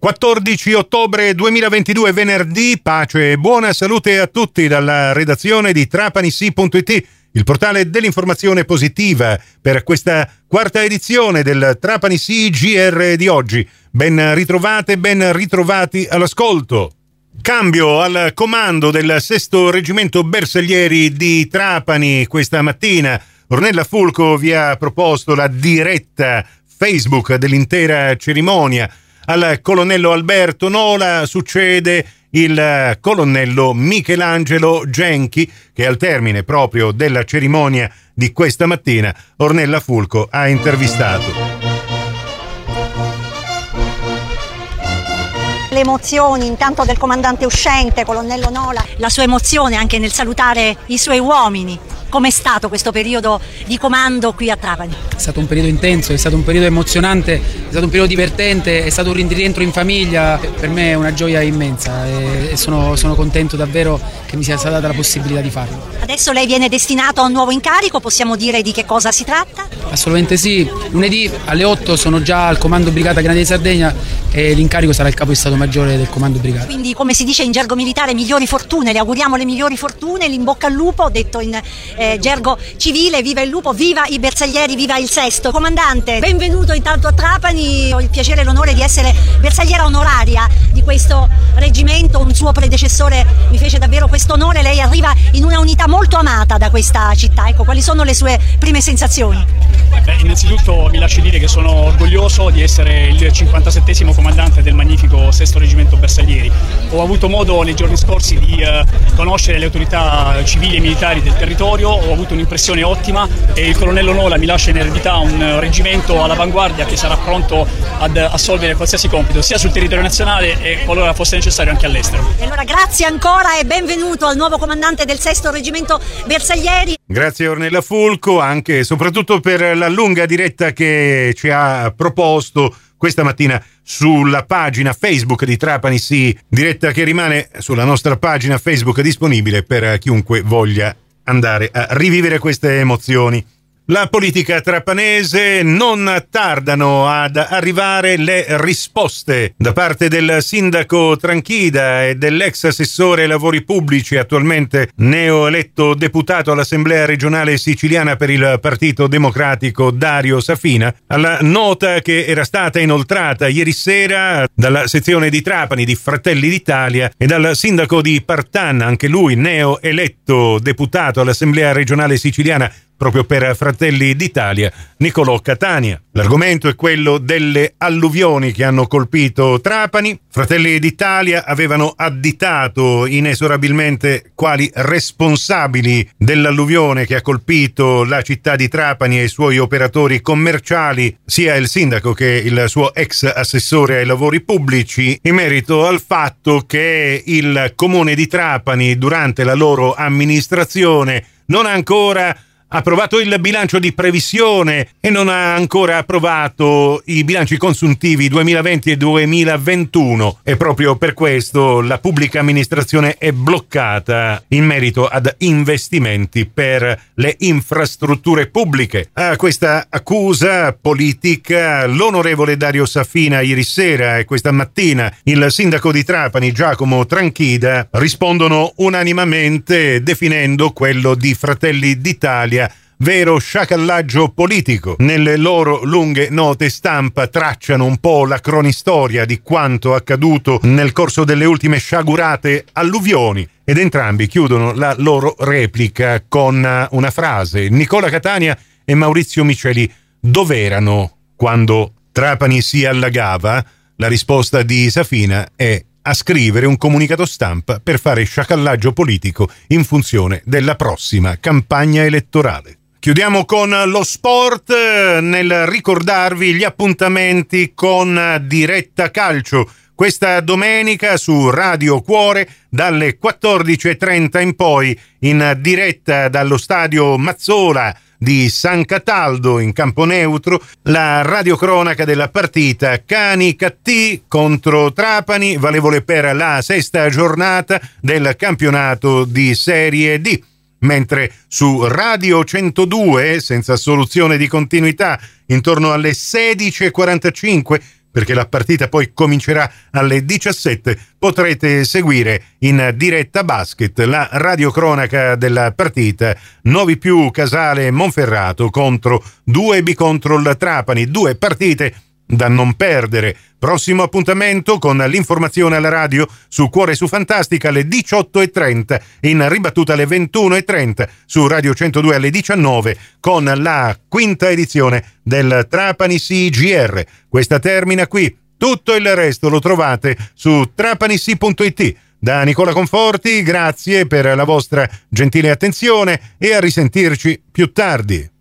14 ottobre 2022, venerdì, pace e buona salute a tutti dalla redazione di trapanisi.it, il portale dell'informazione positiva per questa quarta edizione del Trapanisi GR di oggi. Ben ritrovate, ben ritrovati all'ascolto. Cambio al comando del sesto reggimento Bersaglieri di Trapani questa mattina. Ornella Fulco vi ha proposto la diretta Facebook dell'intera cerimonia al colonnello Alberto Nola succede il colonnello Michelangelo Genchi che al termine proprio della cerimonia di questa mattina Ornella Fulco ha intervistato. le emozioni intanto del comandante uscente, colonnello Nola, la sua emozione anche nel salutare i suoi uomini. Com'è stato questo periodo di comando qui a Trapani? È stato un periodo intenso, è stato un periodo emozionante, è stato un periodo divertente, è stato un rientro in famiglia. Per me è una gioia immensa e sono, sono contento davvero che mi sia stata data la possibilità di farlo. Adesso lei viene destinato a un nuovo incarico, possiamo dire di che cosa si tratta? Assolutamente sì. Lunedì alle 8 sono già al comando Brigata Granate di Sardegna e l'incarico sarà il capo di Stato Maggiore del comando Brigata. Quindi come si dice in gergo militare migliori fortune, le auguriamo le migliori fortune, l'inbocca al lupo, detto in eh, gergo civile, viva il lupo, viva i bersaglieri, viva il sesto. Comandante, benvenuto intanto a Trapani, ho il piacere e l'onore di essere bersagliera onoraria di questo reggimento, un suo predecessore mi fece davvero questo onore, lei arriva in una unità molto amata da questa città, ecco quali sono le sue prime sensazioni? Beh, innanzitutto mi lasci dire che sono orgoglioso di essere il 57 comandante del magnifico sesto reggimento Bersaglieri. Ho avuto modo nei giorni scorsi di eh, conoscere le autorità civili e militari del territorio, ho avuto un'impressione ottima e il colonnello Nola mi lascia in eredità un reggimento all'avanguardia che sarà pronto ad assolvere qualsiasi compito, sia sul territorio nazionale e qualora fosse necessario anche all'estero. E allora grazie ancora e benvenuto al nuovo comandante del sesto reggimento Bersaglieri. Grazie Ornella Fulco anche e soprattutto per la lunga diretta che ci ha proposto questa mattina sulla pagina Facebook di Trapani Sì, diretta che rimane sulla nostra pagina Facebook disponibile per chiunque voglia andare a rivivere queste emozioni. La politica trapanese non tardano ad arrivare le risposte da parte del sindaco Tranchida e dell'ex assessore ai lavori pubblici, attualmente neoeletto deputato all'Assemblea regionale siciliana per il Partito Democratico Dario Safina, alla nota che era stata inoltrata ieri sera dalla sezione di Trapani di Fratelli d'Italia e dal sindaco di Partanna, anche lui neoeletto deputato all'Assemblea regionale siciliana proprio per Fratelli d'Italia, Nicolò Catania. L'argomento è quello delle alluvioni che hanno colpito Trapani. Fratelli d'Italia avevano additato inesorabilmente quali responsabili dell'alluvione che ha colpito la città di Trapani e i suoi operatori commerciali, sia il sindaco che il suo ex assessore ai lavori pubblici, in merito al fatto che il comune di Trapani durante la loro amministrazione non ha ancora approvato il bilancio di previsione e non ha ancora approvato i bilanci consuntivi 2020 e 2021 e proprio per questo la pubblica amministrazione è bloccata in merito ad investimenti per le infrastrutture pubbliche. A questa accusa politica l'onorevole Dario Safina ieri sera e questa mattina il sindaco di Trapani Giacomo Tranchida rispondono unanimamente definendo quello di Fratelli d'Italia vero sciacallaggio politico. Nelle loro lunghe note stampa tracciano un po' la cronistoria di quanto accaduto nel corso delle ultime sciagurate alluvioni ed entrambi chiudono la loro replica con una frase. Nicola Catania e Maurizio Miceli dov'erano quando Trapani si allagava? La risposta di Safina è a scrivere un comunicato stampa per fare sciacallaggio politico in funzione della prossima campagna elettorale. Chiudiamo con lo sport nel ricordarvi gli appuntamenti con Diretta Calcio. Questa domenica su Radio Cuore dalle 14.30 in poi in diretta dallo stadio Mazzola di San Cataldo in campo neutro la radiocronaca della partita Cani Cattì contro Trapani valevole per la sesta giornata del campionato di Serie D mentre su Radio 102, senza soluzione di continuità, intorno alle 16.45 perché la partita poi comincerà alle 17. Potrete seguire in diretta basket la radiocronaca della partita Novi più Casale Monferrato contro 2B contro il Trapani, due partite da non perdere. Prossimo appuntamento con l'informazione alla radio su Cuore su Fantastica alle 18.30, in ribattuta alle 21.30 su Radio 102 alle 19 con la quinta edizione del Trapani CGR. Questa termina qui. Tutto il resto lo trovate su trapanissi.it. Da Nicola Conforti, grazie per la vostra gentile attenzione e a risentirci più tardi.